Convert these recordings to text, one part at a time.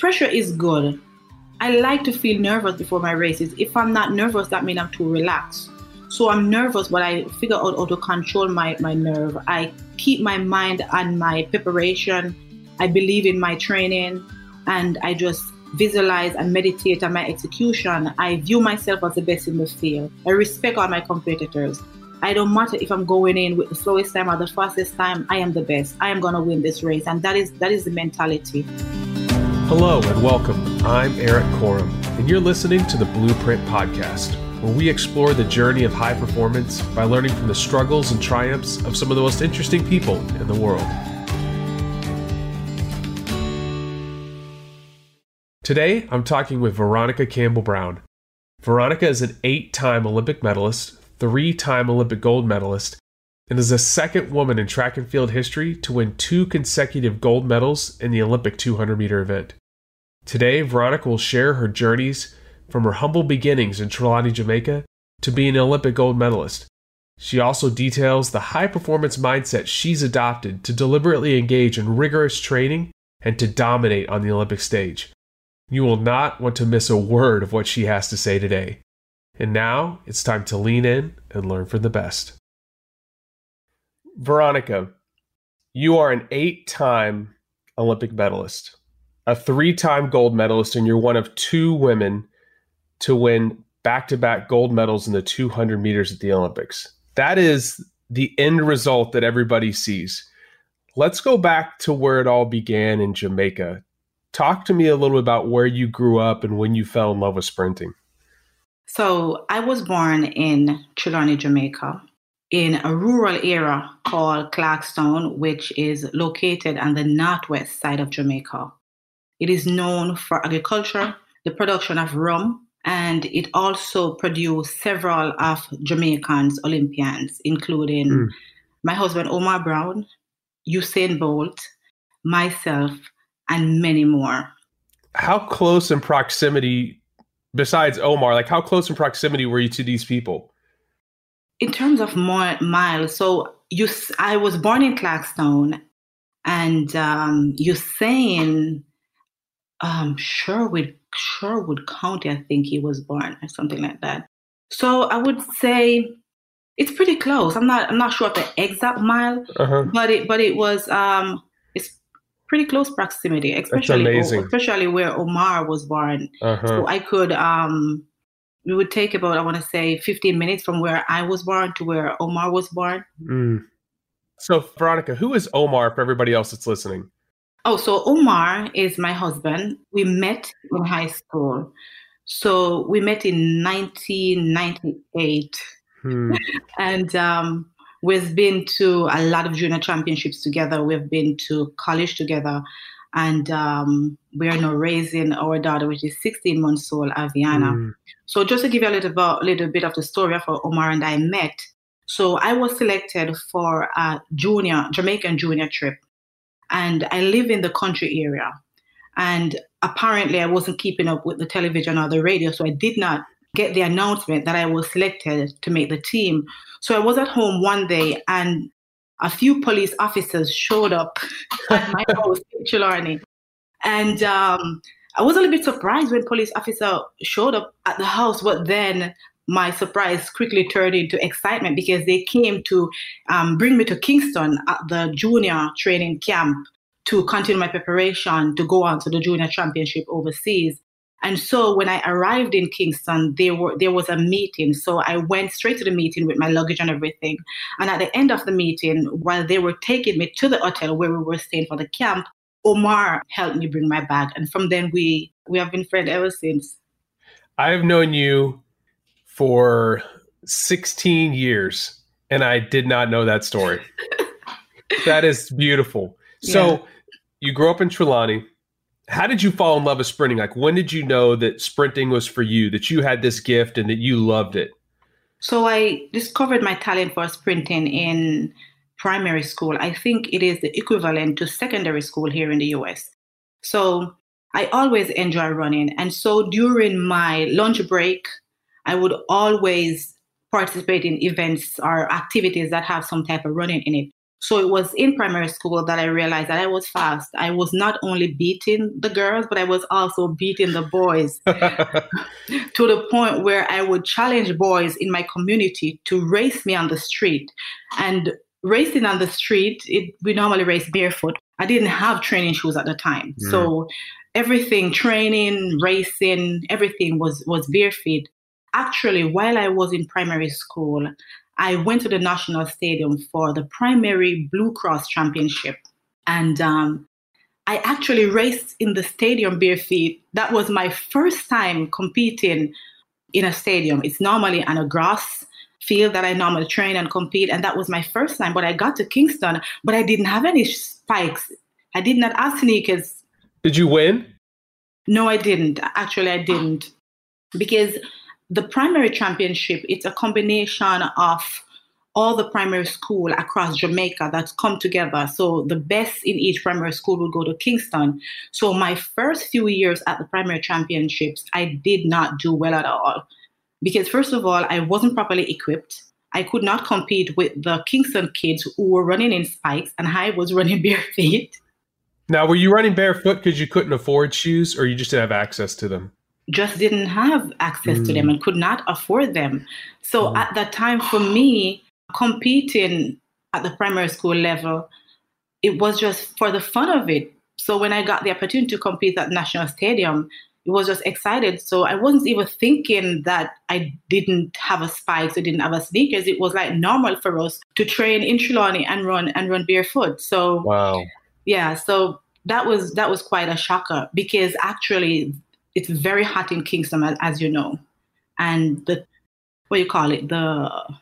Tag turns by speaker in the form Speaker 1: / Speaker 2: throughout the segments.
Speaker 1: pressure is good. I like to feel nervous before my races. If I'm not nervous, that means I'm too relaxed. So I'm nervous, but I figure out how to control my, my nerve. I keep my mind on my preparation. I believe in my training and I just visualize and meditate on my execution. I view myself as the best in the field. I respect all my competitors. I don't matter if I'm going in with the slowest time or the fastest time, I am the best. I am gonna win this race. And that is that is the mentality.
Speaker 2: Hello and welcome. I'm Erik Korem, and you're listening to the Blueprint Podcast where we explore the journey of high performance by learning from the struggles and triumphs of some of the most interesting people in the world. Today, I'm talking with Veronica Campbell Brown. Veronica is an eight time Olympic medalist, three time Olympic gold medalist, and is the second woman in track and field history to win two consecutive gold medals in the Olympic 200 meter event. Today, Veronica will share her journeys from her humble beginnings in Trelawny, Jamaica, to being an Olympic gold medalist. She also details the high performance mindset she's adopted to deliberately engage in rigorous training and to dominate on the Olympic stage. You will not want to miss a word of what she has to say today. And now it's time to lean in and learn from the best. Veronica, you are an eight time Olympic medalist, a three time gold medalist, and you're one of two women to win back to back gold medals in the 200 meters at the Olympics. That is the end result that everybody sees. Let's go back to where it all began in Jamaica. Talk to me a little bit about where you grew up and when you fell in love with sprinting.
Speaker 1: So, I was born in Trelawny, Jamaica, in a rural area called Clarkstown, which is located on the northwest side of Jamaica. It is known for agriculture, the production of rum, and it also produced several of Jamaican's Olympians, including mm. my husband Omar Brown, Usain Bolt, myself, and many more.
Speaker 2: How close in proximity, besides Omar, like how close in proximity were you to these people?
Speaker 1: In terms of more miles, so you, I was born in Clarkstown, and um, Usain um, Sherwood Sherwood Content, I think he was born, or something like that. So I would say it's pretty close. I'm not I'm not sure of the exact mile, uh-huh. but it but it was um it's pretty close proximity, especially especially where Omar was born. Uh-huh. So I could um it would take about I want to say 15 minutes from where I was born to where Omar was born.
Speaker 2: Mm. So Veronica, who is Omar for everybody else that's listening?
Speaker 1: Oh, so Omar is my husband. We met in high school. So we met in 1998. Hmm. and um, we've been to a lot of junior championships together. We've been to college together. And um, we are now raising our daughter, which is 16 months old, Aviana. Hmm. So just to give you a little, about, little bit of the story of how Omar and I met. So I was selected for a junior, Jamaican junior trip and I live in the country area. And apparently, I wasn't keeping up with the television or the radio, so I did not get the announcement that I was selected to make the team. So I was at home one day, and a few police officers showed up at my house in. And um, I was a little bit surprised when police officer showed up at the house, but then my surprise quickly turned into excitement because they came to um, bring me to Kingston at the junior training camp to continue my preparation to go on to the junior championship overseas. And so when I arrived in Kingston, there were there was a meeting. So I went straight to the meeting with my luggage and everything. And at the end of the meeting, while they were taking me to the hotel where we were staying for the camp, Omar helped me bring my bag. And from then we we have been friends ever since.
Speaker 2: I've known you for 16 years and I did not know that story. that is beautiful. So yeah. you grew up in Trelawny. How did you fall in love with sprinting? Like when did you know that sprinting was for you, that you had this gift and that you loved it?
Speaker 1: So I discovered my talent for sprinting in primary school. I think it is the equivalent to secondary school here in the US. So I always enjoy running. And so during my lunch break, I would always participate in events or activities that have some type of running in it. So it was in primary school that I realized that I was fast. I was not only beating the girls, but I was also beating the boys to the point where I would challenge boys in my community to race me on the street. And racing on the street, it, we normally race barefoot. I didn't have training shoes at the time. Mm. So everything, training, racing, everything was, was barefoot. Actually, while I was in primary school, I went to the National Stadium for the primary Blue Cross Championship. And um, I actually raced in the stadium bare feet. That was my first time competing in a stadium. It's normally on a grass field that I normally train and compete. And that was my first time. But I got to Kingston, but I didn't have any spikes. I did not have sneakers.
Speaker 2: Did you win?
Speaker 1: No, I didn't. Actually, I didn't. Because the primary championship, it's a combination of all the primary school across Jamaica that's come together. So the best in each primary school will go to Kingston. So my first few years at the primary championships, I did not do well at all. Because first of all, I wasn't properly equipped. I could not compete with the Kingston kids who were running in spikes and I was running bare feet.
Speaker 2: Now, were you running barefoot because you couldn't afford shoes or you just didn't have access to them?
Speaker 1: Just didn't have access mm. to them mm. and could not afford them. So mm. at that time, for me, competing at the primary school level, it was just for the fun of it. So when I got the opportunity to compete at National Stadium, it was just excited. So I wasn't even thinking that I didn't have a spikes or didn't have a sneakers. It was like normal for us to train in Trelawny and run and run barefoot. So
Speaker 2: wow,
Speaker 1: yeah. So that was that was quite a shocker because actually it's very hot in Kingston, as, as you know, and the what do you call it? The what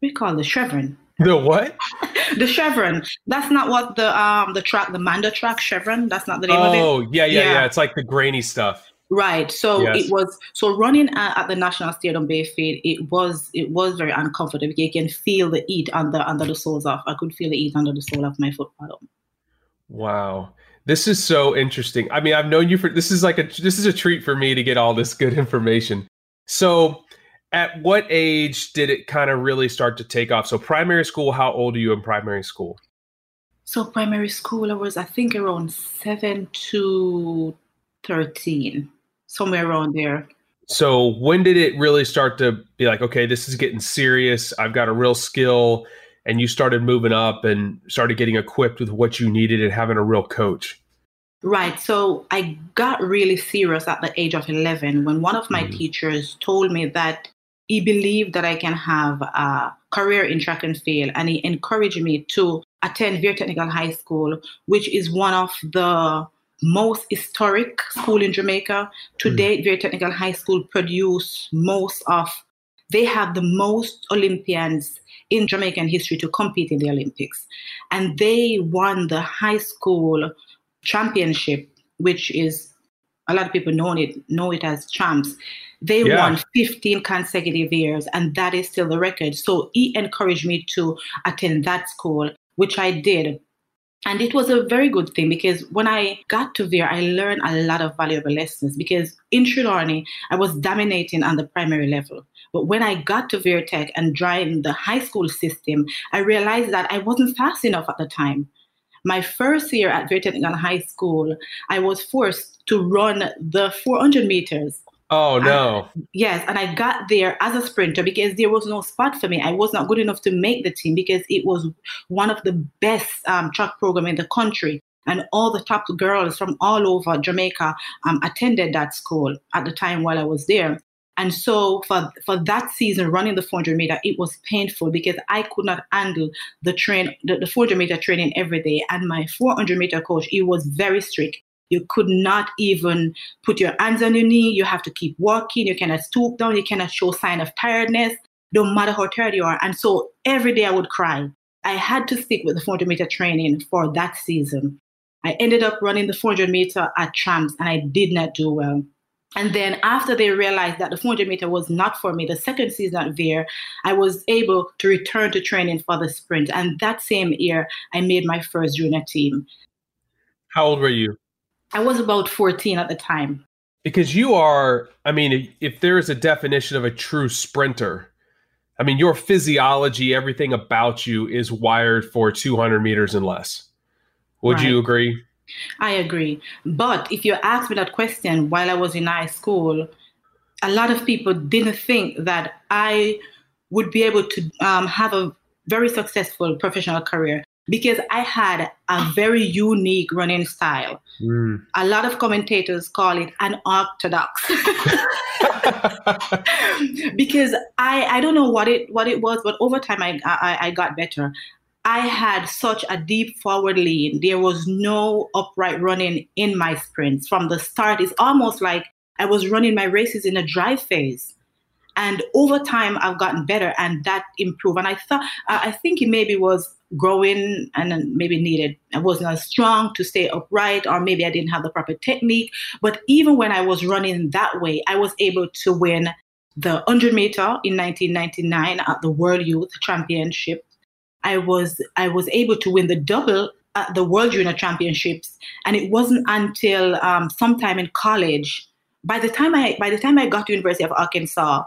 Speaker 1: do you call it? the chevron.
Speaker 2: The what?
Speaker 1: the chevron. That's not what the um the track the Mondo track chevron. That's not the name
Speaker 2: oh,
Speaker 1: of it.
Speaker 2: Oh yeah, yeah, yeah, yeah. It's like the grainy stuff.
Speaker 1: Right. So yes. it was so running at, at the National Stadium Bayfield. It was it was very uncomfortable. You can feel the heat under under the soles of. I could feel the heat under the sole of my foot bottom.
Speaker 2: Wow. This is so interesting. I mean, I've known you for this is like a this is a treat for me to get all this good information. So, at what age did it kind of really start to take off? So, primary school, how old are you in primary school?
Speaker 1: So, primary school, I was, I think, around seven to 13, somewhere around there.
Speaker 2: So, when did it really start to be like, okay, this is getting serious? I've got a real skill and you started moving up and started getting equipped with what you needed and having a real coach?
Speaker 1: Right. So I got really serious at the age of 11 when one of my mm-hmm. teachers told me that he believed that I can have a career in track and field and he encouraged me to attend Vere Technical High School, which is one of the most historic school in Jamaica. To mm. date, Vere Technical High School produce most of, they have the most Olympians in Jamaican history to compete in the Olympics. And they won the high school championship, which is a lot of people know it know it as champs. They yeah. won 15 consecutive years, and that is still the record. So he encouraged me to attend that school, which I did. And it was a very good thing because when I got to there, I learned a lot of valuable lessons because in Trelawny, I was dominating on the primary level. But when I got to Vere Tech and joined the high school system, I realized that I wasn't fast enough at the time. My first year at Vere Technical High School, I was forced to run the 400 meters.
Speaker 2: Oh no!
Speaker 1: And, yes, and I got there as a sprinter because there was no spot for me. I was not good enough to make the team because it was one of the best um, track program in the country and all the top girls from all over Jamaica um, attended that school at the time while I was there. And so for, for that season, running the 400 meter, it was painful because I could not handle the train, the, the 400 meter training every day. And my 400 meter coach, he was very strict. You could not even put your hands on your knee. You have to keep walking. You cannot stoop down. You cannot show sign of tiredness, no matter how tired you are. And so every day I would cry. I had to stick with the 400 meter training for that season. I ended up running the 400 meter at Champs and I did not do well. And then after they realized that the 400 meter was not for me, the second season at Vere, I was able to return to training for the sprint. And that same year, I made my first junior team.
Speaker 2: How old were you?
Speaker 1: I was about 14 at the time.
Speaker 2: Because you are, I mean, if there is a definition of a true sprinter, I mean, your physiology, everything about you is wired for 200 meters and less. Would right. you agree?
Speaker 1: I agree. But if you ask me that question while I was in high school, a lot of people didn't think that I would be able to um, have a very successful professional career because I had a very unique running style. Mm. A lot of commentators call it unorthodox. because I, I don't know what it what it was, but over time I, I, I got better. I had such a deep forward lean. There was no upright running in my sprints from the start. It's almost like I was running my races in a drive phase. And over time, I've gotten better, and that improved. And I thought, I think it maybe was growing and maybe needed. I wasn't as strong to stay upright, or maybe I didn't have the proper technique. But even when I was running that way, I was able to win the 100 meter in 1999 at the World Youth Championship. I was I was able to win the double at the World Junior Championships, and it wasn't until um, sometime in college. By the time I by the time I got to University of Arkansas,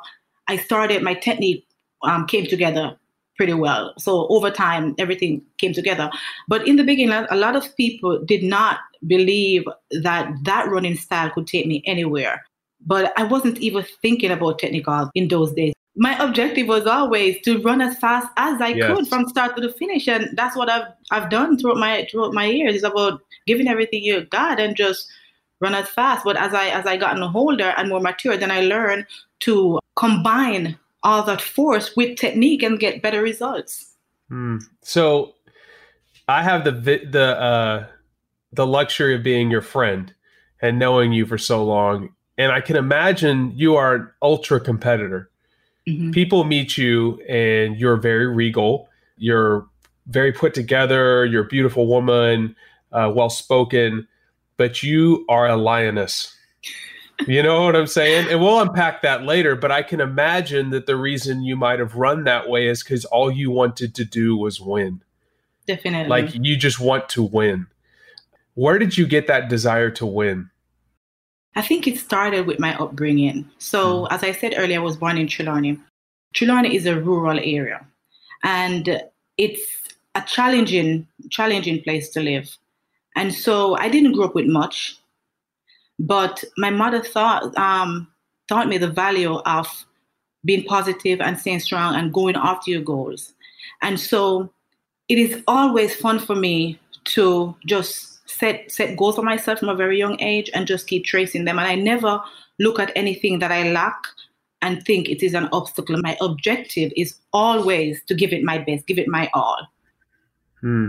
Speaker 1: I started my technique um, came together pretty well. So over time, everything came together. But in the beginning, a lot of people did not believe that that running style could take me anywhere. But I wasn't even thinking about technical in those days. My objective was always to run as fast as I yes. could from start to the finish, and that's what I've I've done throughout my throughout my years. It's about giving everything you got and just run as fast. But as I as I gotten older and more mature, then I learned to combine all that force with technique and get better results.
Speaker 2: Mm. So I have the the uh, the luxury of being your friend and knowing you for so long, and I can imagine you are an ultra competitor. Mm-hmm. People meet you and you're very regal. You're very put together. You're a beautiful woman, uh, well spoken, but you are a lioness. You know what I'm saying? And we'll unpack that later, but I can imagine that the reason you might have run that way is because all you wanted to do was win.
Speaker 1: Definitely.
Speaker 2: Like you just want to win. Where did you get that desire to win?
Speaker 1: I think it started with my upbringing. So, mm. as I said earlier, I was born in Trelawny. Trelawny is a rural area, and it's a challenging, challenging place to live. And so, I didn't grow up with much. But my mother thought um, taught me the value of being positive and staying strong and going after your goals. And so it is always fun for me to just set set goals for myself from a very young age and just keep tracing them. And I never look at anything that I lack and think it is an obstacle. My objective is always to give it my best, give it my all.
Speaker 2: Hmm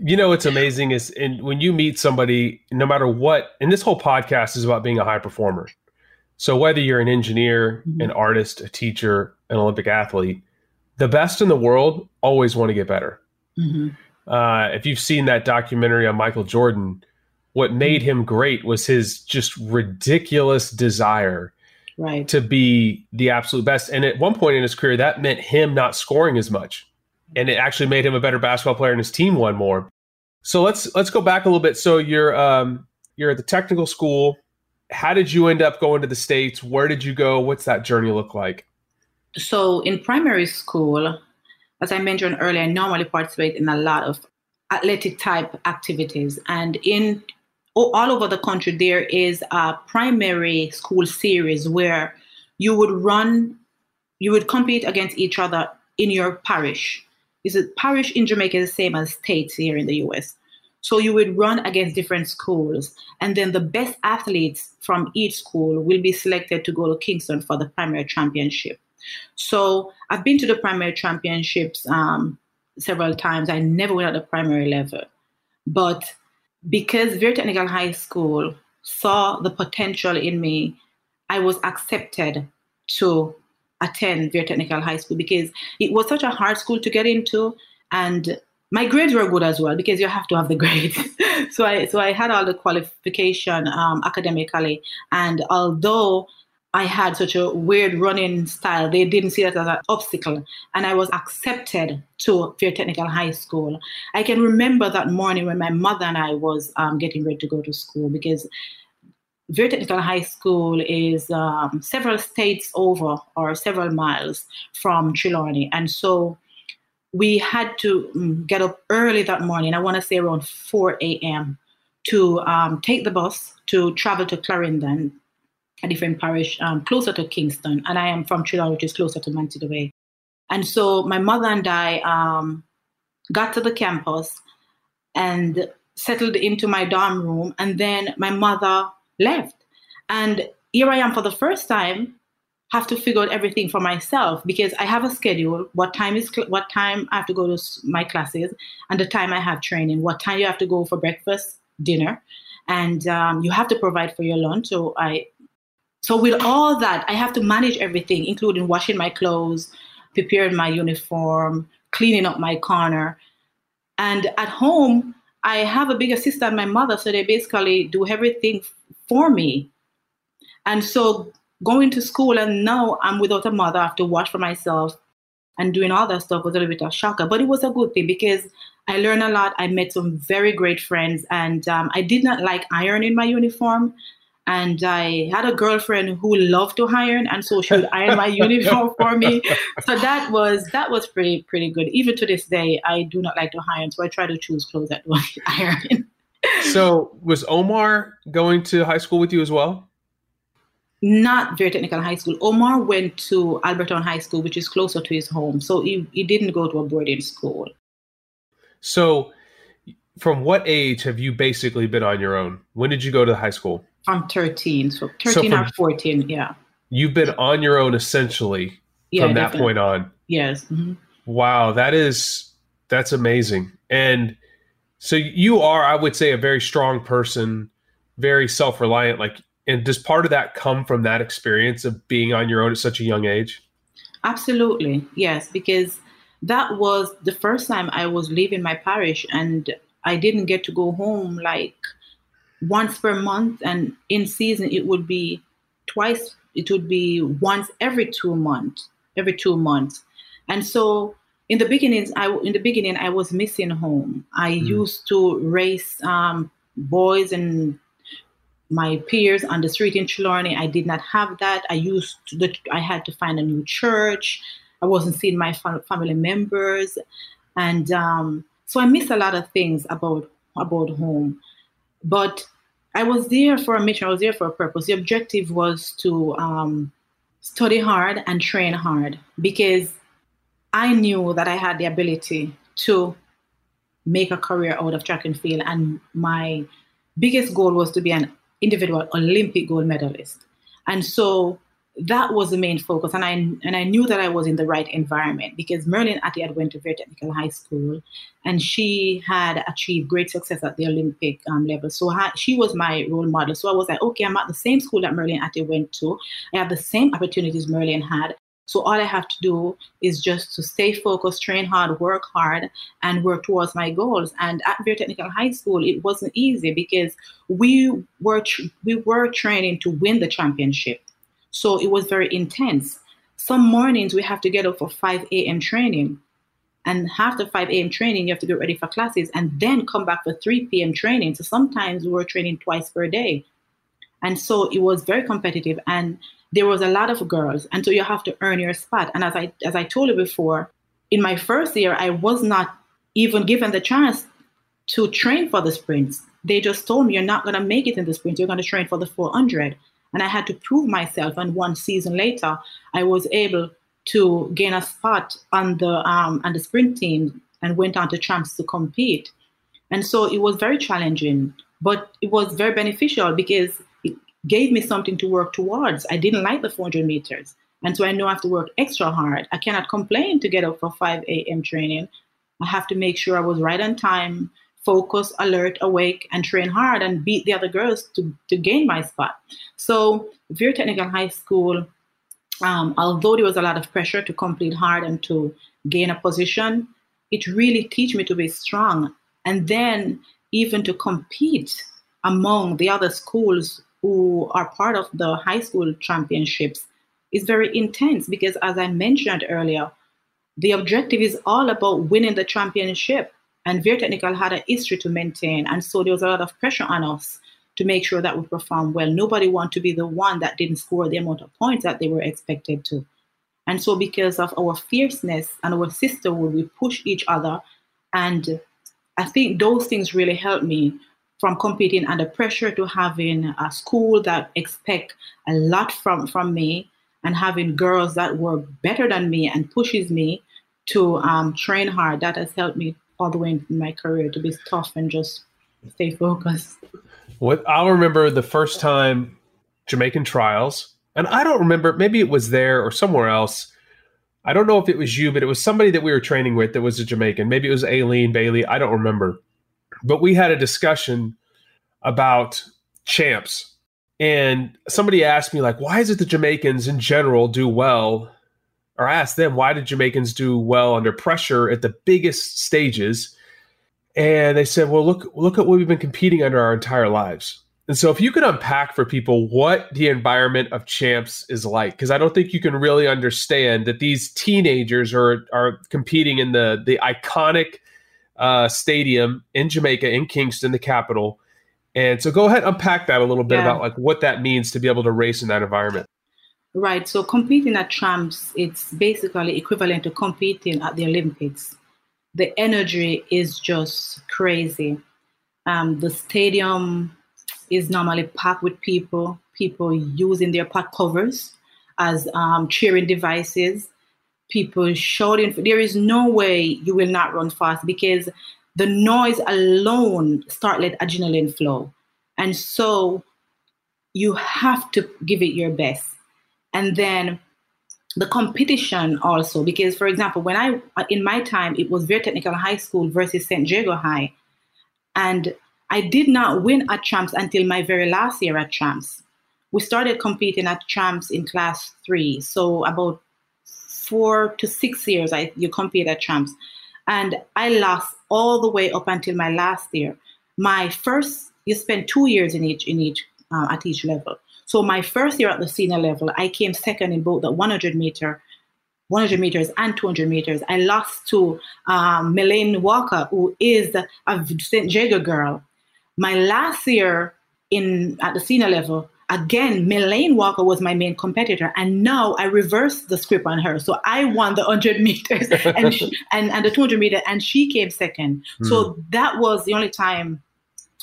Speaker 2: you know what's amazing is and when you meet somebody no matter what and this whole podcast is about being a high performer so whether you're an engineer mm-hmm. an artist a teacher an olympic athlete the best in the world always want to get better mm-hmm. Uh, if you've seen that documentary on michael jordan what made him great was his just ridiculous desire
Speaker 1: right.
Speaker 2: to be the absolute best and at one point in his career that meant him not scoring as much and it actually made him a better basketball player and his team won more. So let's let's go back a little bit. So you're um, you're at the technical school. How did you end up going to the states? Where did you go? What's that journey look like?
Speaker 1: So in primary school, as I mentioned earlier, I normally participate in a lot of athletic type activities, and in all over the country there is a primary school series where you would run, you would compete against each other in your parish is it parish in Jamaica is the same as states here in the US. So you would run against different schools, and then the best athletes from each school will be selected to go to Kingston for the primary championship. So I've been to the primary championships um, several times. I never went at the primary level, but because Vere Technical High School saw the potential in me, I was accepted to attend Vere Technical High School because it was such a hard school to get into, and my grades were good as well because you have to have the grades. so I so I had all the qualification um, academically, and although I had such a weird running style. They didn't see that as an obstacle. And I was accepted to Vere Technical High School. I can remember that morning when my mother and I was um, getting ready to go to school because Vere Technical High School is um, several states over or several miles from Trelawny. And so we had to um, get up early that morning, I want to say around 4 a.m., to um, take the bus to travel to Clarendon, a different parish um, closer to Kingston. And I am from Trelawny, which is closer to Montego Bay. And so my mother and I um, got to the campus and settled into my dorm room. And then my mother left. And here I am for the first time, have to figure out everything for myself because I have a schedule. What time is what time I have to go to my classes, and the time I have training. What time you have to go for breakfast, dinner, and um, you have to provide for your lunch. So I, so with all that, I have to manage everything, including washing my clothes, preparing my uniform, cleaning up my corner, and at home I have a bigger sister and my mother, so they basically do everything for me. And so going to school and now I'm without a mother, I have to watch for myself and doing all that stuff was a little bit of shocker. But it was a good thing because I learned a lot. I met some very great friends and um, I did not like ironing my uniform and I had a girlfriend who loved to iron, and so she would iron my uniform for me. So that was that was pretty pretty good. Even to this day, I do not like to iron, so I try to choose clothes that don't iron.
Speaker 2: so was Omar going to high school with you as well?
Speaker 1: Not Vere Technical High School. Omar went to Albert Town High School, which is closer to his home. So he, he didn't go to a boarding school.
Speaker 2: So from what age have you basically been on your own? When did you go to high school?
Speaker 1: I'm 13, so 13 so or 14, yeah.
Speaker 2: You've been on your own essentially yeah, from that point on.
Speaker 1: Yes. Mm-hmm.
Speaker 2: Wow, that is that's amazing. And so you are, I would say, a very strong person, very self-reliant. Like, and does part of that come from that experience of being on your own at such a young age?
Speaker 1: Absolutely, yes, because that was the first time I was leaving my parish, and I didn't get to go home like once per month, and in season it would be twice. It would be once every two months, every two months, and so in the beginning, I in the beginning I was missing home. I mm. used to race um, boys and my peers on the street in Trelawny. I did not have that. I used to, I had to find a new church. I wasn't seeing my family members, and um, so I miss a lot of things about about home. But I was there for a mission. I was there for a purpose. The objective was to um, study hard and train hard because I knew that I had the ability to make a career out of track and field. And my biggest goal was to be an individual Olympic gold medalist. And so that was the main focus and I and I knew that I was in the right environment because Merlene Ottey had went to Vere Technical High School and she had achieved great success at the Olympic um, level. So she was my role model. So I was like, okay, I'm at the same school that Merlene Ottey went to. I have the same opportunities Merlene had. So all I have to do is just to stay focused, train hard, work hard, and work towards my goals. And at Vere Technical High School, it wasn't easy because we were tr- we were training to win the championship so it was very intense. Some mornings we have to get up for 5 a.m. training. And after 5 a.m. training, you have to get ready for classes and then come back for 3 p.m. training. So sometimes we were training twice per day. And so it was very competitive and there was a lot of girls. And so you have to earn your spot. And as I as I told you before, in my first year, I was not even given the chance to train for the sprints. They just told me you're not gonna make it in the sprints, you're gonna train for the 400 and I had to prove myself. And one season later, I was able to gain a spot on the um, on the sprint team and went on to champs to compete. And so it was very challenging, but it was very beneficial because it gave me something to work towards. I didn't like the 400 meters. And so I know I have to work extra hard. I cannot complain to get up for 5 a.m. training. I have to make sure I was right on time, focus, alert, awake, and train hard and beat the other girls to, to gain my spot. So, Vere Technical High School, um, although there was a lot of pressure to complete hard and to gain a position, it really teach me to be strong. And then even to compete among the other schools who are part of the high school championships is very intense because, as I mentioned earlier, the objective is all about winning the championship and Vere Technical had a history to maintain. And so there was a lot of pressure on us to make sure that we perform well. Nobody want to be the one that didn't score the amount of points that they were expected to. And so, because of our fierceness and our sisterhood, we push each other. And I think those things really helped me from competing under pressure to having a school that expect a lot from, from me and having girls that were better than me and pushes me to um, train hard. That has helped me all the way in my career to be tough and just stay focused.
Speaker 2: What I'll remember the first time Jamaican trials, and I don't remember, maybe it was there or somewhere else. I don't know if it was you, but it was somebody that we were training with that was a Jamaican. Maybe it was Aleen Bailey. I don't remember. But we had a discussion about champs. And somebody asked me, like, why is it the Jamaicans in general do well? Or asked them, why did Jamaicans do well under pressure at the biggest stages? And they said, well, look, look at what we've been competing under our entire lives. And so, if you could unpack for people what the environment of champs is like, because I don't think you can really understand that these teenagers are are competing in the the iconic uh, stadium in Jamaica, in Kingston, the capital. And so, go ahead, unpack that a little bit yeah. about like what that means to be able to race in that environment.
Speaker 1: Right. So, competing at champs, it's basically equivalent to competing at the Olympics the energy is just crazy. Um, the stadium is normally packed with people, people using their pot covers as um, cheering devices, people shouting. There is no way you will not run fast because the noise alone start adrenaline flow. And so you have to give it your best. And then the competition also because for example when i in my time it was Vere technical high school versus st jago high. And i did not win at champs until my very last year at champs. We started competing at champs in class three. So about four to six years i you compete at champs. And i lost all the way up until my last year. My first you spend two years in each in each uh, at each level so my first year at the senior level, I came second in both the 100 meter, 100 meters and 200 meters. I lost to um, Melaine Walker, who is a St. Jago girl. My last year in at the senior level, again, Melaine Walker was my main competitor, and now I reversed the script on her. So I won the 100 meters and, she, and and the 200 meter, and she came second. Mm. So that was the only time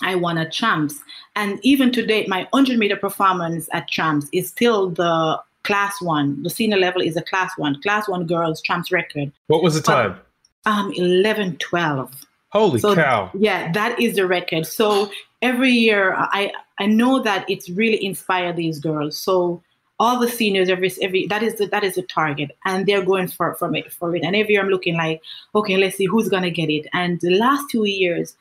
Speaker 1: I won at Champs. And even today, my 100 meter performance at Champs is still the class one. The senior level is a class one, class one girls Champs record.
Speaker 2: What was the time?
Speaker 1: But, um, 11, 12.
Speaker 2: Holy so, cow.
Speaker 1: Yeah, that is the record. So every year, I, I know that it's really inspired these girls. So all the seniors every every that is the that is the target and they're going for from it for it and every year i'm looking like okay let's see who's gonna get it and the last two years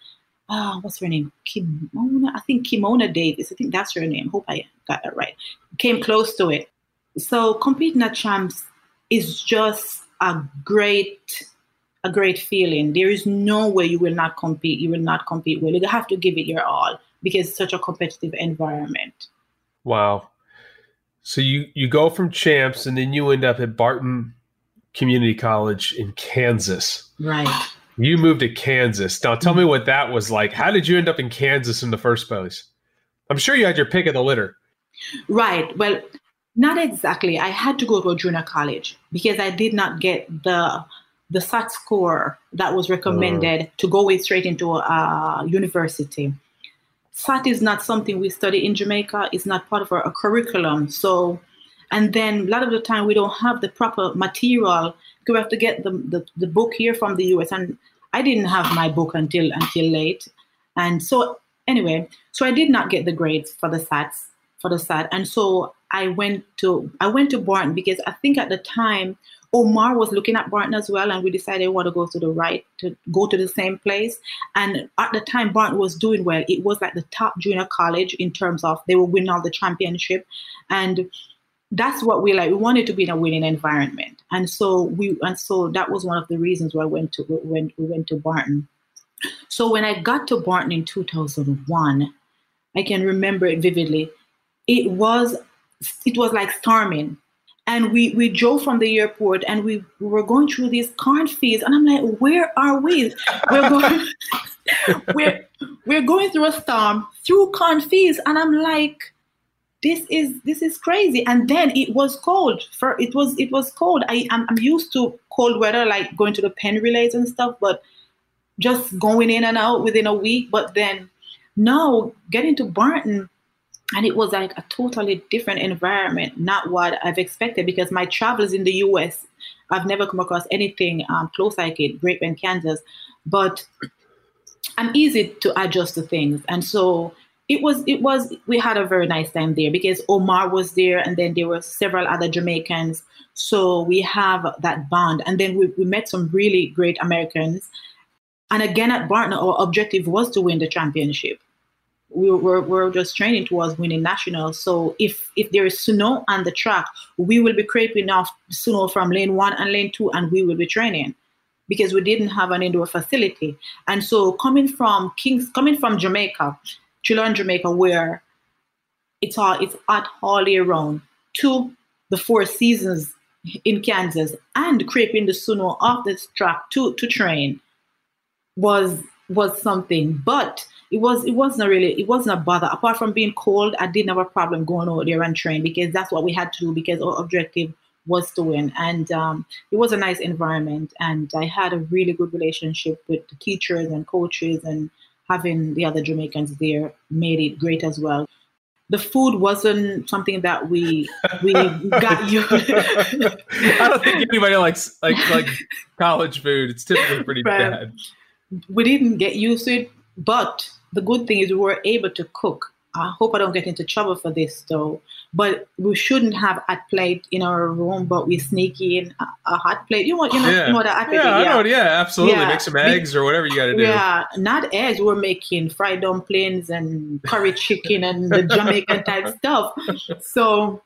Speaker 1: uh, what's her name? Kevona, I think Kevona Davis. I think that's her name. Hope I got that right. Came close to it. So competing at champs is just a great, a great feeling. There is no way you will not compete. You will not compete well. You have to give it your all because it's such a competitive environment.
Speaker 2: Wow. So you you go from champs and then you end up at Barton Community College in Kansas.
Speaker 1: Right.
Speaker 2: You moved to Kansas. Now tell me what that was like. How did you end up in Kansas in the first place? I'm sure you had your pick of the litter.
Speaker 1: Right. Well, not exactly. I had to go to a junior college because I did not get the the SAT score that was recommended uh. to go straight into a university. SAT is not something we study in Jamaica. It's not part of our, our curriculum. So, and then a lot of the time we don't have the proper material. We have to get the, the, the book here from the US, and I didn't have my book until until late, and so anyway, so I did not get the grades for the SATs for the SAT, and so I went to I went to Barton because I think at the time Omar was looking at Barton as well, and we decided we want to go to the right to go to the same place. And at the time, Barton was doing well. It was like the top junior college in terms of they were winning all the championship, and that's what we like. We wanted to be in a winning environment, and so we and so that was one of the reasons why I went to when we went to Barton. So when I got to Barton in 2001, I can remember it vividly. It was it was like storming, and we we drove from the airport and we, we were going through these cornfields, and I'm like, where are we? We're going. we're we're going through a storm through cornfields, and I'm like, this is this is crazy. And then it was cold. For it was it was cold. I I'm, I'm used to cold weather, like going to the Penn relays and stuff, but just going in and out within a week. But then now getting to Barton, and it was like a totally different environment, not what I've expected because my travels in the US, I've never come across anything um, close like it, Great Bend, Kansas. But I'm easy to adjust to things. And so it was it was we had a very nice time there because Omar was there and then there were several other Jamaicans. So we have that bond. And then we, we met some really great Americans. And again at Barton, our objective was to win the championship. We were, we're just training towards winning nationals. So if if there is snow on the track, we will be creeping off snow from lane one and lane two, and we will be training because we didn't have an indoor facility. And so coming from Kings, coming from Jamaica, Trelawny, Jamaica, where it's all it's hot all year round, to the four seasons in Kansas and creeping the snow off this track to to train was was something. But it was it wasn't really it wasn't a bother. Apart from being cold, I didn't have a problem going out there and train because that's what we had to do because our objective was to win. And um, it was a nice environment. And I had a really good relationship with the teachers and coaches, and having the other Jamaicans there made it great as well. The food wasn't something that we we got you.
Speaker 2: I don't think anybody likes like like college food. It's typically pretty bad.
Speaker 1: We didn't get used to it, but the good thing is we were able to cook I hope I don't get into trouble for this though. But we shouldn't have hot plate in our room, but we sneak in a, a hot plate. You know what? You know,
Speaker 2: yeah.
Speaker 1: you know
Speaker 2: plate. Yeah,
Speaker 1: yeah.
Speaker 2: I know. Yeah, absolutely. Yeah. Make some eggs or whatever you got to do.
Speaker 1: Yeah, not eggs. We're making fried dumplings and curry chicken and the Jamaican type stuff. So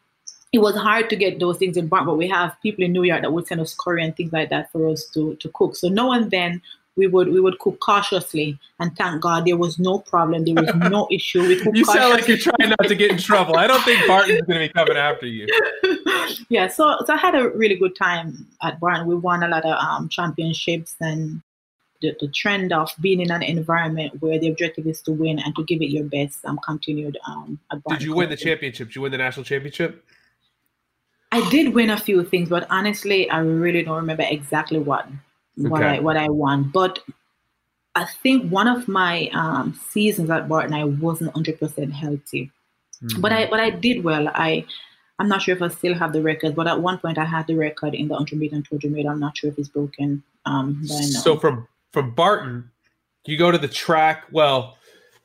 Speaker 1: it was hard to get those things in Barton, but we have people in New York that would send us curry and things like that for us to, to cook. So now and then we would we would cook cautiously and thank God there was no problem. There was no issue. We
Speaker 2: you sound like you're trying not to get in trouble. I don't think Barton's gonna be coming after you.
Speaker 1: yeah, so so I had a really good time at Barton. We won a lot of um, championships and the, the trend of being in an environment where the objective is to win and to give it your best um, continued um,
Speaker 2: at Barton. Did you win the championship? Did you win the national championship?
Speaker 1: I did win a few things, but honestly, I really don't remember exactly what what okay. I what I want. But I think one of my um, seasons at Barton, I wasn't hundred percent healthy, mm-hmm. but I but I did well. I I'm not sure if I still have the record, but at one point I had the record in the 100 meter and 200 meter. I'm not sure if it's broken. Um,
Speaker 2: so from from Barton, you go to the track. Well,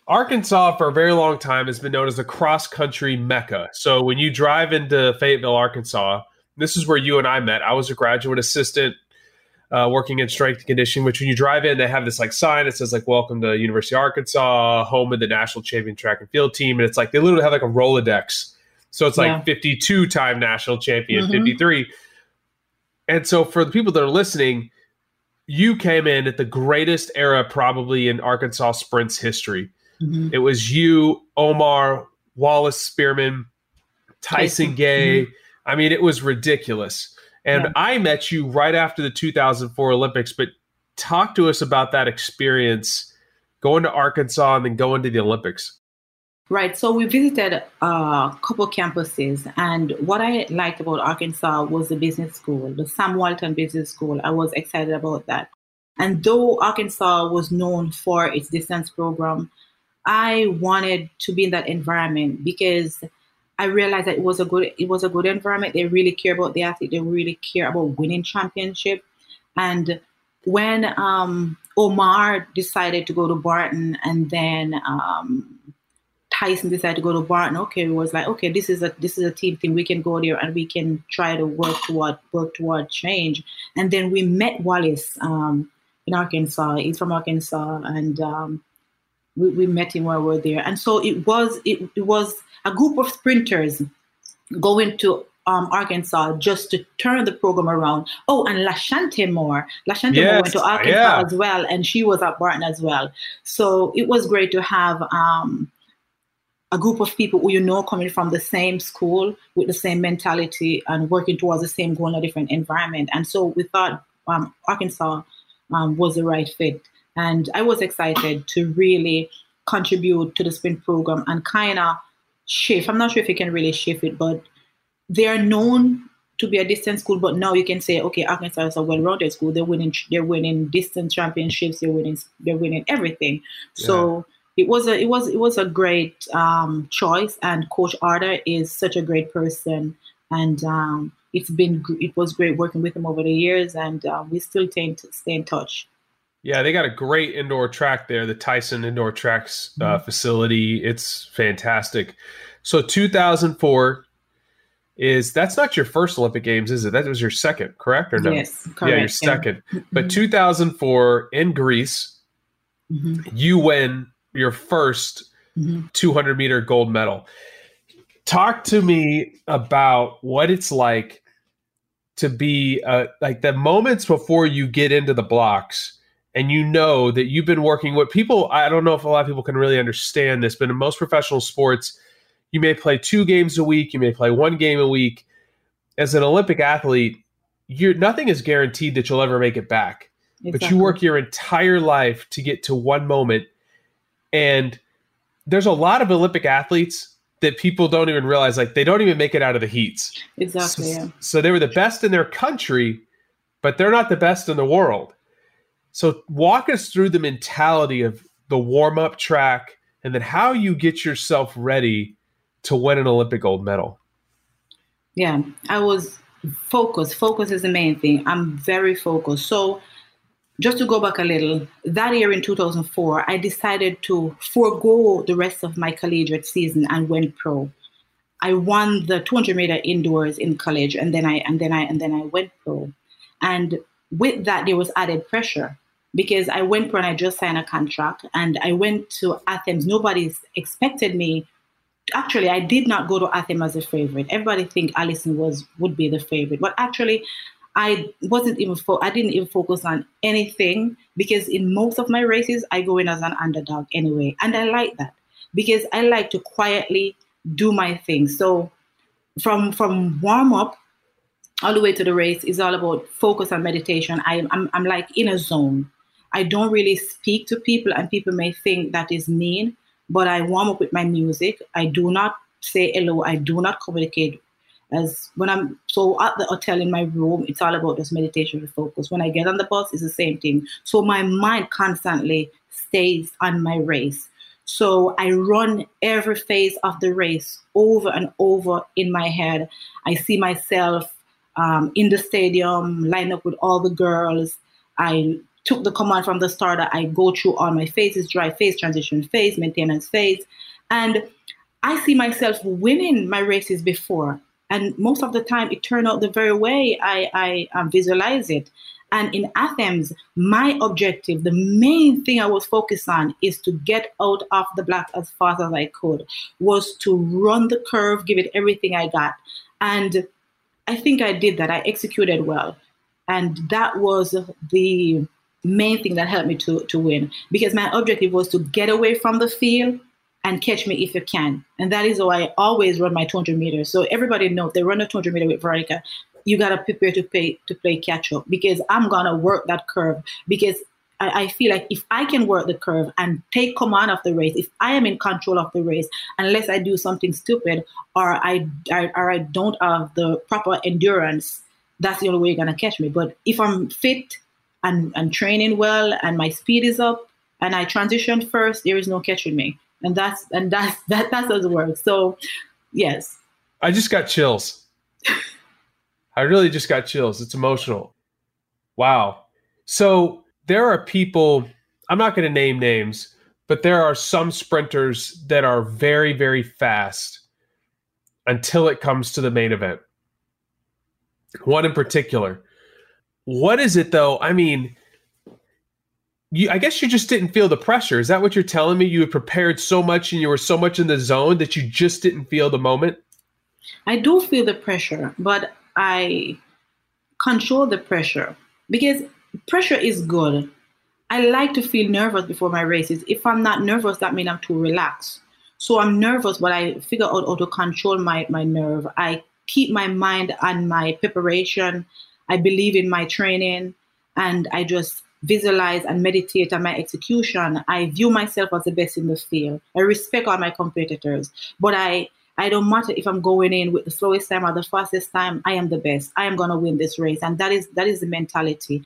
Speaker 2: Arkansas for a very long time has been known as the cross country mecca. So when you drive into Fayetteville, Arkansas, this is where you and I met. I was a graduate assistant uh, working in strength and conditioning, which when you drive in, they have this like sign that says like "Welcome to University of Arkansas, home of the national champion track and field team," and it's like they literally have like a Rolodex. So it's like yeah. 52 time national champion, mm-hmm. 53. And so for the people that are listening, you came in at the greatest era probably in Arkansas sprints history. Mm-hmm. It was you, Omar, Wallace Spearmon, Tyson, Tyson. Gay. Mm-hmm. I mean, it was ridiculous. And yeah. I met you right after the 2004 Olympics, but talk to us about that experience going to Arkansas and then going to the Olympics.
Speaker 1: Right. So we visited uh, a couple campuses, and what I liked about Arkansas was the business school, the Sam Walton Business School. I was excited about that. And though Arkansas was known for its distance program, I wanted to be in that environment because I realized that it was a good it was a good environment. They really care about the athlete. They really care about winning championship. And when um, Omar decided to go to Barton, and then um, Tyson decided to go to Barton, okay, it was like, okay, this is a this is a team thing. We can go there and we can try to work toward work toward change. And then we met Wallace um, in Arkansas. He's from Arkansas, and um, we, we met him while we were there. And so it was it, it was a group of sprinters going to um, Arkansas just to turn the program around. Oh, and LaShauntea Moore. LaShauntea yes, Moore went to Arkansas yeah. as well, and she was at Barton as well. So it was great to have um, a group of people who you know coming from the same school with the same mentality and working towards the same goal in a different environment. And so we thought um, Arkansas um, was the right fit. And I was excited to really contribute to the sprint program and kind of shift. I'm not sure if you can really shift it, but they are known to be a distance school, but now you can say, okay, Arkansas is a well-rounded school. They're winning, they're winning distance championships. They're winning, they're winning everything. So it was a, it was, it was a great um, choice. And Coach Harter is such a great person, and um, it's been, it was great working with him over the years, and uh, we still tend to stay in touch.
Speaker 2: Yeah, they got a great indoor track there, the Tyson Indoor Tracks uh, mm-hmm. facility. It's fantastic. So 2004, is that's not your first Olympic Games, is it? That was your second, correct or no?
Speaker 1: Yes,
Speaker 2: correct. Yeah, your second. Yeah. But mm-hmm. 2004 in Greece, mm-hmm. you win your 1st mm-hmm. 200 meter gold medal. Talk to me about what it's like to be uh, like the moments before you get into the blocks and you know that you've been working with people. I don't know if a lot of people can really understand this, but in most professional sports, you may play two games a week, you may play one game a week. As an Olympic athlete, you're nothing is guaranteed that you'll ever make it back. Exactly. But you work your entire life to get to one moment. And there's a lot of Olympic athletes that people don't even realize like they don't even make it out of the heats.
Speaker 1: Exactly. So, yeah.
Speaker 2: so they were the best in their country, but they're not the best in the world. So walk us through the mentality of the warm-up track and then how you get yourself ready to win an Olympic gold medal?
Speaker 1: Yeah, I was focused. Focus is the main thing. I'm very focused. So, just to go back a little, that year in 2004, I decided to forego the rest of my collegiate season and went pro. I won the 200 meter indoors in college, and then I and then I and then I went pro. And with that, there was added pressure because I went pro and I just signed a contract, and I went to Athens. Nobody's expected me actually I did not go to Athens as a favorite. Everybody think Allyson was would be the favorite, but actually I wasn't even fo- I didn't even focus on anything because in most of my races I go in as an underdog anyway, and I like that because I like to quietly do my thing. So from from warm up all the way to the race is all about focus and meditation. I, I'm I'm like in a zone. I don't really speak to people, and people may think that is mean but I warm up with my music. I do not say hello. I do not communicate. As when I'm so at the hotel in my room, it's all about just meditation focus. When I get on the bus, it's the same thing. So my mind constantly stays on my race. So I run every phase of the race over and over in my head. I see myself um, in the stadium, line up with all the girls. I took the command from the start that I go through all my phases, drive phase, transition phase, maintenance phase. And I see myself winning my races before. And most of the time, it turned out the very way I, I um, visualize it. And in Athens, my objective, the main thing I was focused on is to get out of the black as fast as I could, was to run the curve, give it everything I got. And I think I did that. I executed well. And that was the main thing that helped me to, to win because my objective was to get away from the field and catch me if you can. And that is why I always run my 200 meters. So everybody knows they run a 200 meter with Veronica, you got to prepare to play to play catch up because I'm gonna work that curve because I, I, feel like if I can work the curve and take command of the race, if I am in control of the race, unless I do something stupid or I, I or I don't have the proper endurance, that's the only way you're gonna catch me. But if I'm fit and, and training well and my speed is up and I transitioned first, there is no catching me. And that's and that's that that doesn't work. So yes.
Speaker 2: I just got chills. I really just got chills. It's emotional. Wow. So there are people, I'm not going to name names, but there are some sprinters that are very, very fast until it comes to the main event. One in particular. What is it though? I mean, you, I guess you just didn't feel the pressure. Is that what you're telling me? You had prepared so much and you were so much in the zone that you just didn't feel the moment?
Speaker 1: I do feel the pressure, but I control the pressure because pressure is good. I like to feel nervous before my races. If I'm not nervous, that means I'm too relaxed. So I'm nervous, but I figure out how to control my, my nerve. I keep my mind on my preparation I believe in my training and I just visualize and meditate on my execution, I view myself as the best in the field. I respect all my competitors, but I I don't matter if I'm going in with the slowest time or the fastest time. I am the best. I am going to win this race, and that is that is the mentality.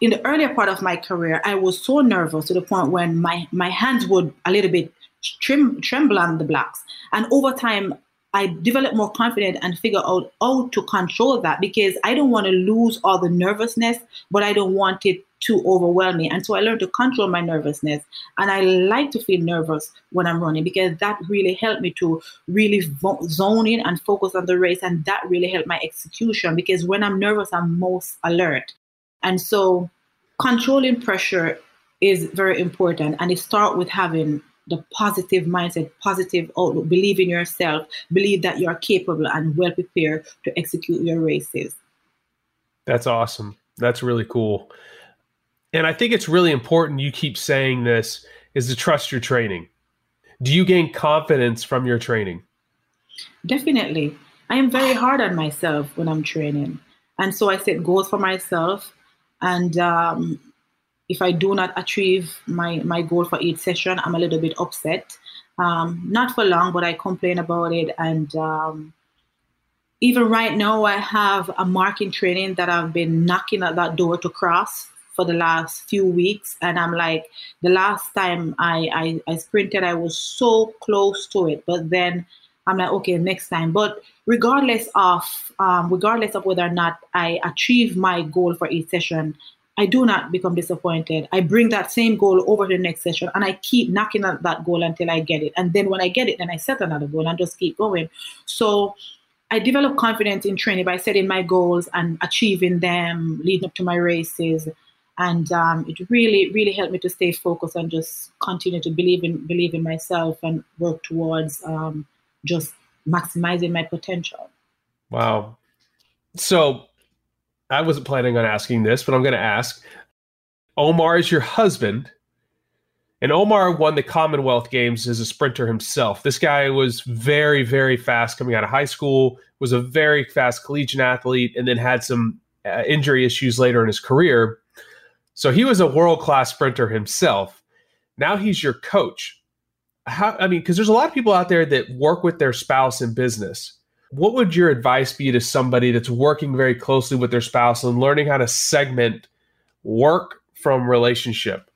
Speaker 1: In the earlier part of my career, I was so nervous to the point when my my hands would a little bit trem- tremble on the blocks, and over time I develop more confidence and figure out how to control that because I don't want to lose all the nervousness, but I don't want it to overwhelm me. And so I learned to control my nervousness. And I like to feel nervous when I'm running because that really helped me to really zone in and focus on the race. And that really helped my execution because when I'm nervous, I'm most alert. And so controlling pressure is very important. And it starts with having the positive mindset, positive outlook, believe in yourself, believe that you're capable and well prepared to execute your races.
Speaker 2: That's awesome. That's really cool. And I think it's really important you keep saying this is to trust your training. Do you gain confidence from your training?
Speaker 1: Definitely. I am very hard on myself when I'm training. And so I set goals for myself. And um, if I do not achieve my, my goal for each session, I'm a little bit upset. Um, not for long, but I complain about it. And um, even right now, I have a marking training that I've been knocking at that door to cross for the last few weeks. And I'm like, the last time I, I, I sprinted, I was so close to it. But then I'm like, okay, next time. But regardless of um, regardless of whether or not I achieve my goal for each session, I do not become disappointed. I bring that same goal over to the next session and I keep knocking at that goal until I get it. And then when I get it, then I set another goal and just keep going. So I develop confidence in training by setting my goals and achieving them, leading up to my races. And um, it really, really helped me to stay focused and just continue to believe in believe in myself and work towards um, just maximizing my potential.
Speaker 2: Wow. So I wasn't planning on asking this, but I'm going to ask. Omar is your husband, and Omar won the Commonwealth Games as a sprinter himself. This guy was very, very fast coming out of high school, was a very fast collegiate athlete, and then had some uh, injury issues later in his career. So he was a world class sprinter himself. Now he's your coach. How, I mean, because there's a lot of people out there that work with their spouse in business what would your advice be to somebody that's working very closely with their spouse and learning how to segment work from relationship?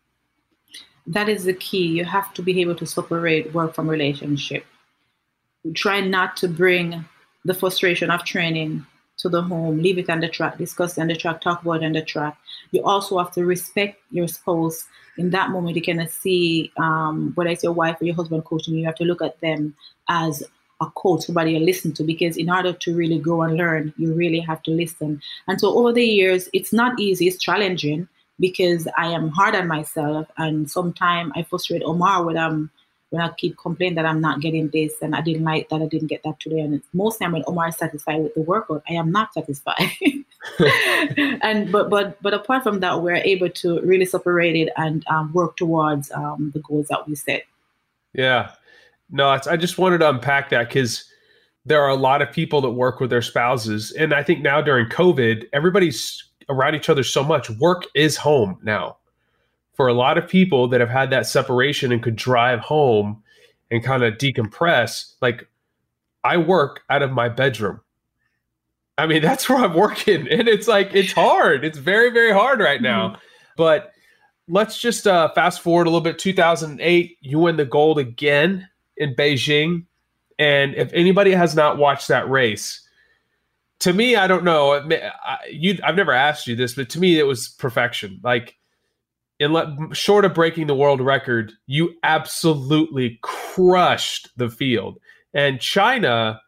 Speaker 1: That is the key. You have to be able to separate work from relationship. Try not to bring the frustration of training to the home, leave it on the track, discuss it on the track, talk about it on the track. You also have to respect your spouse. In that moment, you cannot see um, whether it's your wife or your husband coaching you, you have to look at them as a coach, somebody you listen to, because in order to really grow and learn, you really have to listen. And so over the years, it's not easy, it's challenging because I am hard on myself, and sometimes I frustrate Omar when I'm when I keep complaining that I'm not getting this and I didn't like that I didn't get that today. And most time when Omar is satisfied with the workout, I am not satisfied. and but but but apart from that, we're able to really separate it and um, work towards um, the goals that we set.
Speaker 2: Yeah, no, I just wanted to unpack that because there are a lot of people that work with their spouses. And I think now during COVID, everybody's around each other so much. Work is home now. For a lot of people that have had that separation and could drive home and kind of decompress, like I work out of my bedroom. I mean, that's where I'm working. And it's like, it's hard. It's very, very hard right now. Mm-hmm. But let's just uh, fast forward a little bit. 2008, you win the gold again in Beijing. And if anybody has not watched that race, to me, I don't know. You, I've never asked you this, but to me, it was perfection. Like, in le- short of breaking the world record, you absolutely crushed the field. And China,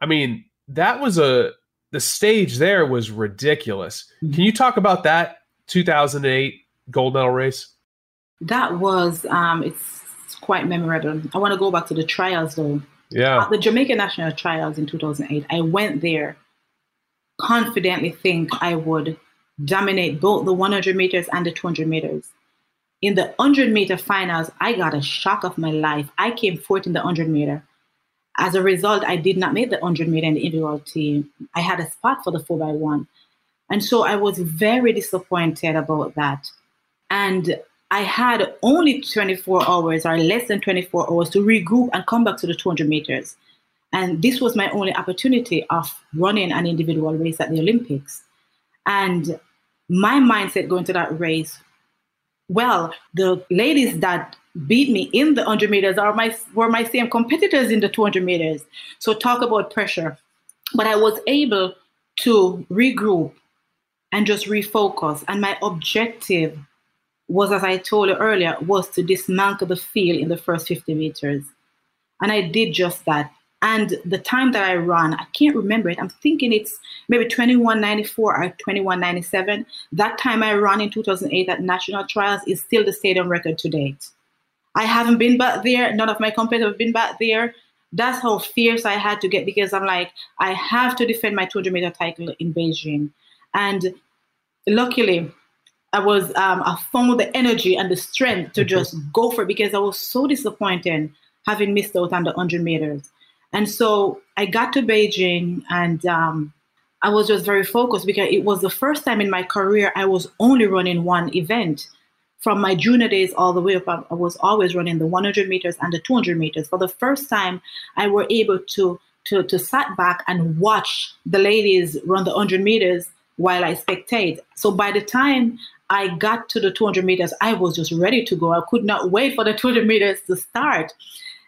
Speaker 2: I mean, that was a the stage there was ridiculous. Mm-hmm. Can you talk about that 2008 gold medal race?
Speaker 1: That was um, it's quite memorable. I want to go back to the trials though.
Speaker 2: Yeah.
Speaker 1: At the Jamaica National Trials in 2008, I went there confidently think I would dominate both the 100 meters and the 200 meters. In the 100 meter finals, I got a shock of my life. I came fourth in the 100 meter. As a result, I did not make the 100 meter in the individual team. I had a spot for the 4x1. And so I was very disappointed about that. And I had only 24 hours or less than 24 hours to regroup and come back to the 200 meters. And this was my only opportunity of running an individual race at the Olympics. And my mindset going to that race, well, the ladies that beat me in the 100 meters are my were my same competitors in the 200 meters. So talk about pressure. But I was able to regroup and just refocus. And my objective was, as I told you earlier, was to dismantle the field in the first 50 meters. And I did just that. And the time that I ran, I can't remember it. I'm thinking it's maybe 2194 or 2197. That time I ran in 2008 at national trials is still the stadium record to date. I haven't been back there. None of my competitors have been back there. That's how fierce I had to get because I'm like, I have to defend my 200 meter title in Beijing. And luckily, I was um, I found the energy and the strength to just go for it because I was so disappointed having missed out on the 100 meters. And so I got to Beijing and um, I was just very focused because it was the first time in my career I was only running one event. From my junior days all the way up, I was always running the 100 meters and the 200 meters. For the first time, I were able to to to sat back and watch the ladies run the 100 meters while I spectate. So by the time I got to the 200 meters, I was just ready to go. I could not wait for the 200 meters to start.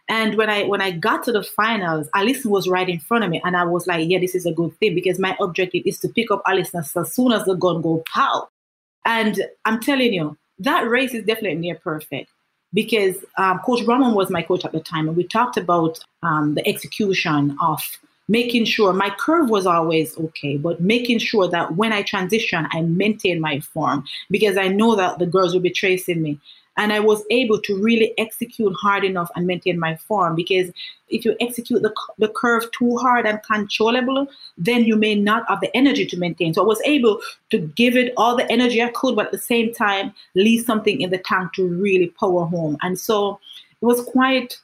Speaker 1: And when I when I got to the finals, Allyson was right in front of me, and I was like, "Yeah, this is a good thing because my objective is to pick up Allyson as soon as the gun go pow." And I'm telling you, that race is definitely near perfect because um, Coach Brauman was my coach at the time, and we talked about um, the execution of making sure my curve was always okay, but making sure that when I transition, I maintain my form because I know that the girls will be tracing me and I was able to really execute hard enough and maintain my form because if you execute the, the curve too hard and controllable, then you may not have the energy to maintain. So I was able to give it all the energy I could, but at the same time, leave something in the tank to really power home. And so it was quite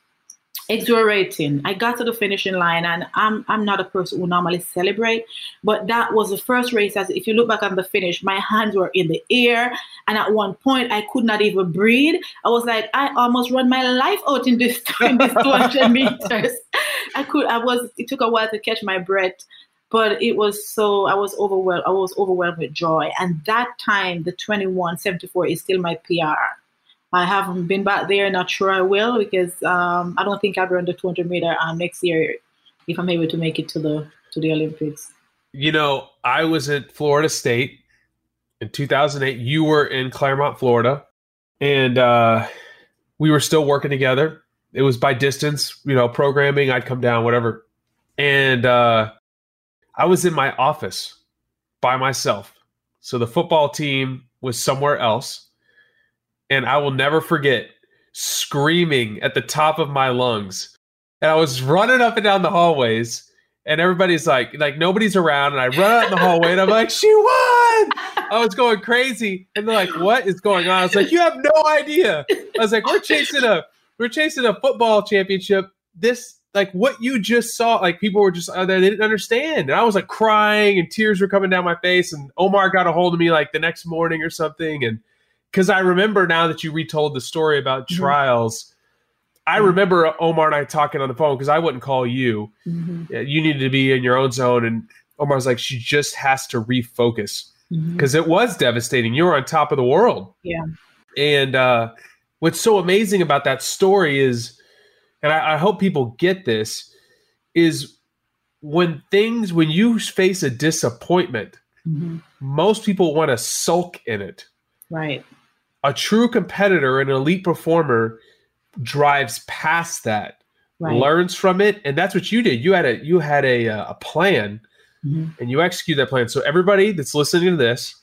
Speaker 1: exhilarating. I got to the finishing line, and I'm I'm not a person who normally celebrate, but that was the first race. As if you look back on the finish, my hands were in the air, and at one point I could not even breathe. I was like, I almost run my life out in this in this 200 meters. I could. I was. It took a while to catch my breath. But it was so I was overwhelmed. I was overwhelmed with joy, and that time, the 21:74 is still my PR I haven't been back there. Not sure I will because um, I don't think I'll run the 200 meter um, next year if I'm able to make it to the to the Olympics.
Speaker 2: You know, I was at Florida State in 2008. You were in Clermont, Florida, and uh, we were still working together. It was by distance, you know, programming. I'd come down, whatever, and uh, I was in my office by myself. So the football team was somewhere else and I will never forget screaming at the top of my lungs. And I was running up and down the hallways, and everybody's like, like nobody's around, and I run out in the hallway, and I'm like, she won! I was going crazy, and they're like, what is going on? I was like, you have no idea. I was like, we're chasing a, we're chasing a football championship. This like what you just saw, like people were just uh, they didn't understand. And I was like crying and tears were coming down my face. And Omar got a hold of me like the next morning or something. And because I remember now that you retold the story about mm-hmm. trials. I mm-hmm. remember Omar and I talking on the phone because I wouldn't call you. Mm-hmm. You needed to be in your own zone, and Omar was like, "She just has to refocus because mm-hmm. it was devastating. You were on top of the world."
Speaker 1: Yeah.
Speaker 2: And uh, what's so amazing about that story is, and I, I hope people get this, is when things when you face a disappointment, mm-hmm. most people want to sulk in it.
Speaker 1: Right
Speaker 2: a true competitor, an elite performer, drives past that, right. learns from it, and that's what you did. You had a you had a uh, a plan, mm-hmm. and you execute that plan. So everybody that's listening to this,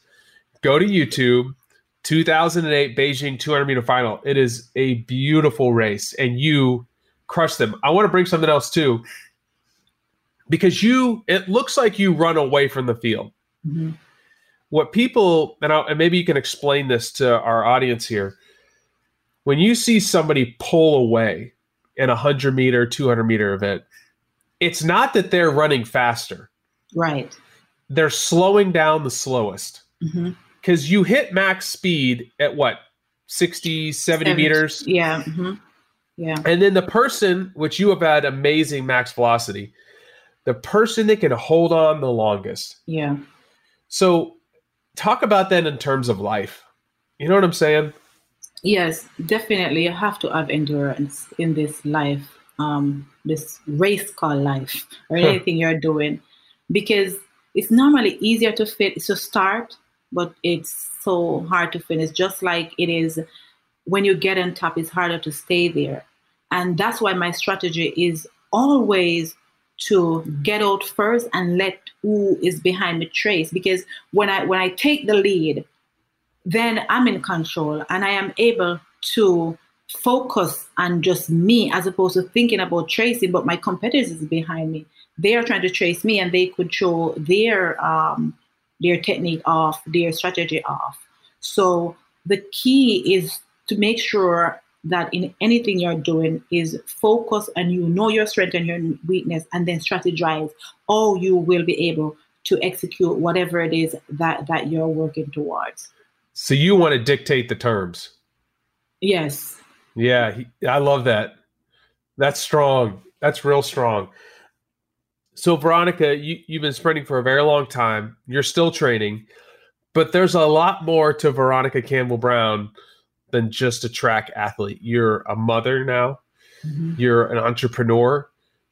Speaker 2: go to YouTube. 2008 Beijing 200 meter final. It is a beautiful race, and you crushed them. I want to bring something else too, because you it looks like you run away from the field. Mm-hmm what people and, and maybe you can explain this to our audience here when you see somebody pull away in a 100 meter 200 meter event it's not that they're running faster
Speaker 1: right
Speaker 2: they're slowing down the slowest. Because mm-hmm. you hit max speed at what, 60, 70, 70 meters?
Speaker 1: Yeah. Mm-hmm. Yeah.
Speaker 2: And then the person, which you have had amazing max velocity, the person that can hold on the longest.
Speaker 1: Yeah.
Speaker 2: So talk about that in terms of life. You know what I'm saying?
Speaker 1: Yes, definitely. You have to have endurance in this life, um, this race called life, or anything you're doing, because it's normally easier to fit to start, but it's so hard to finish. Just like it is when you get on top, it's harder to stay there, and that's why my strategy is always to get out first and let who is behind the trace. Because when i when i take the lead then i'm in control and i am able to focus on just me as opposed to thinking about tracing but my competitors is behind me. They are trying to trace me and they could show their um, their technique off their strategy off. So the key is to make sure that in anything you're doing is focus and you know your strength and your weakness and then strategize how you will be able to execute whatever it is that that you're working towards.
Speaker 2: So you want to dictate the terms.
Speaker 1: Yes.
Speaker 2: Yeah i love that. That's strong. That's real strong. So veronica you, you've been sprinting for a very long time. You're still training but there's a lot more to veronica campbell brown than just a track athlete. You're a mother now. Mm-hmm. You're an entrepreneur.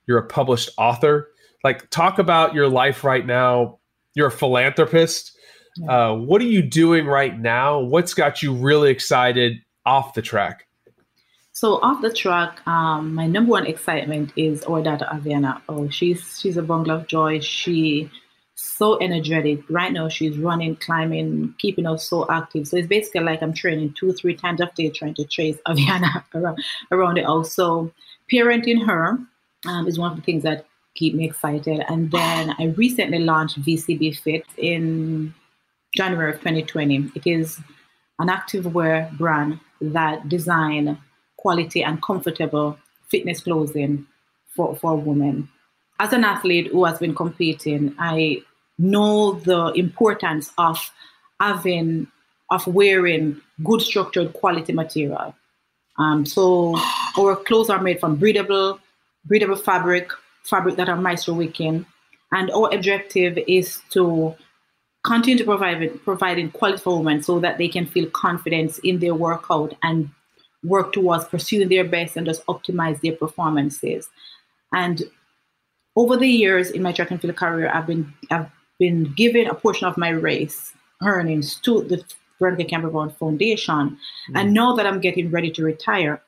Speaker 2: You're a published author. Like, talk about your life right now. You're a philanthropist. Yeah. Uh, what are you doing right now? What's got you really excited off the track?
Speaker 1: So off the track, um, my number one excitement is our daughter Aviana. Oh, she's she's a bundle of joy. She so energetic. Right now, she's running, climbing, keeping us so active. So it's basically like I'm training two, three times a day trying to chase Aviana around, around the house. So parenting her um, is one of the things that keep me excited. And then I recently launched VCB Fit in January of 2020. It is an activewear brand that design quality and comfortable fitness clothing for, for women as an athlete who has been competing, I know the importance of having of wearing good structured quality material. Um, so our clothes are made from breathable, breathable fabric, fabric that are moisture wicking, and our objective is to continue to provide providing quality for women so that they can feel confidence in their workout and work towards pursuing their best and just optimize their performances. And over the years in my track and field career, I've been I've been given a portion of my race earnings to the Veronica Campbell Foundation. Mm. And now that I'm getting ready to retire,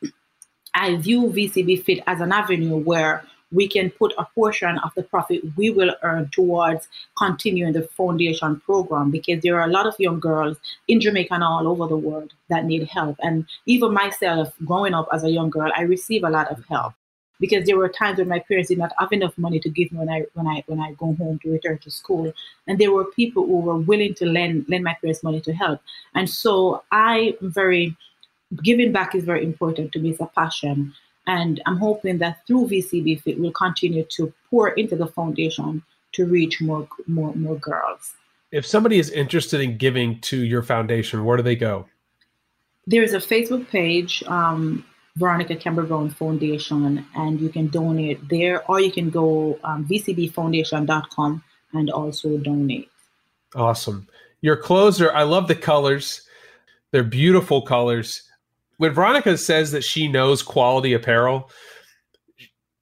Speaker 1: I view VCB Fit as an avenue where we can put a portion of the profit we will earn towards continuing the foundation program because there are a lot of young girls in Jamaica and all over the world that need help. And even myself, growing up as a young girl, I receive a lot of help because there were times when my parents did not have enough money to give me when I when I when I go home to return to school, and there were people who were willing to lend lend my parents money to help, and so I very giving back is very important to me. It's a passion, and I'm hoping that through VCB Fit we'll continue to pour into the foundation to reach more more more girls.
Speaker 2: If somebody is interested in giving to your foundation, where do they go?
Speaker 1: There is a Facebook page. Um, Veronica Brown Foundation, and you can donate there, or you can go um, vcbfoundation.com and also donate.
Speaker 2: Awesome. Your clothes are, I love the colors. They're beautiful colors. When Veronica says that she knows quality apparel,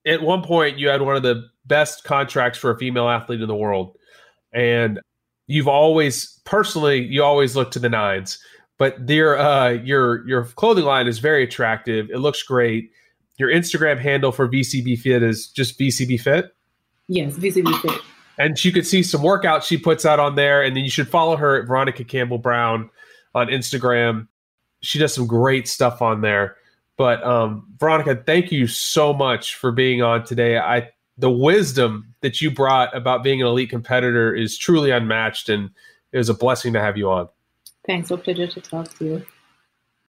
Speaker 2: at one point you had one of the best contracts for a female athlete in the world. And you've always, personally, you always look to the nines but your uh, your your clothing line is very attractive. It looks great. Your Instagram handle for VCB Fit is just VCB Fit.
Speaker 1: Yes, VCB Fit.
Speaker 2: And you could see some workouts she puts out on there, and then you should follow her at Veronica Campbell Brown on Instagram. She does some great stuff on there. But um, Veronica, thank you so much for being on today. I the wisdom that you brought about being an elite competitor is truly unmatched, and it was a blessing to have you on.
Speaker 1: Thanks. A pleasure to talk to you.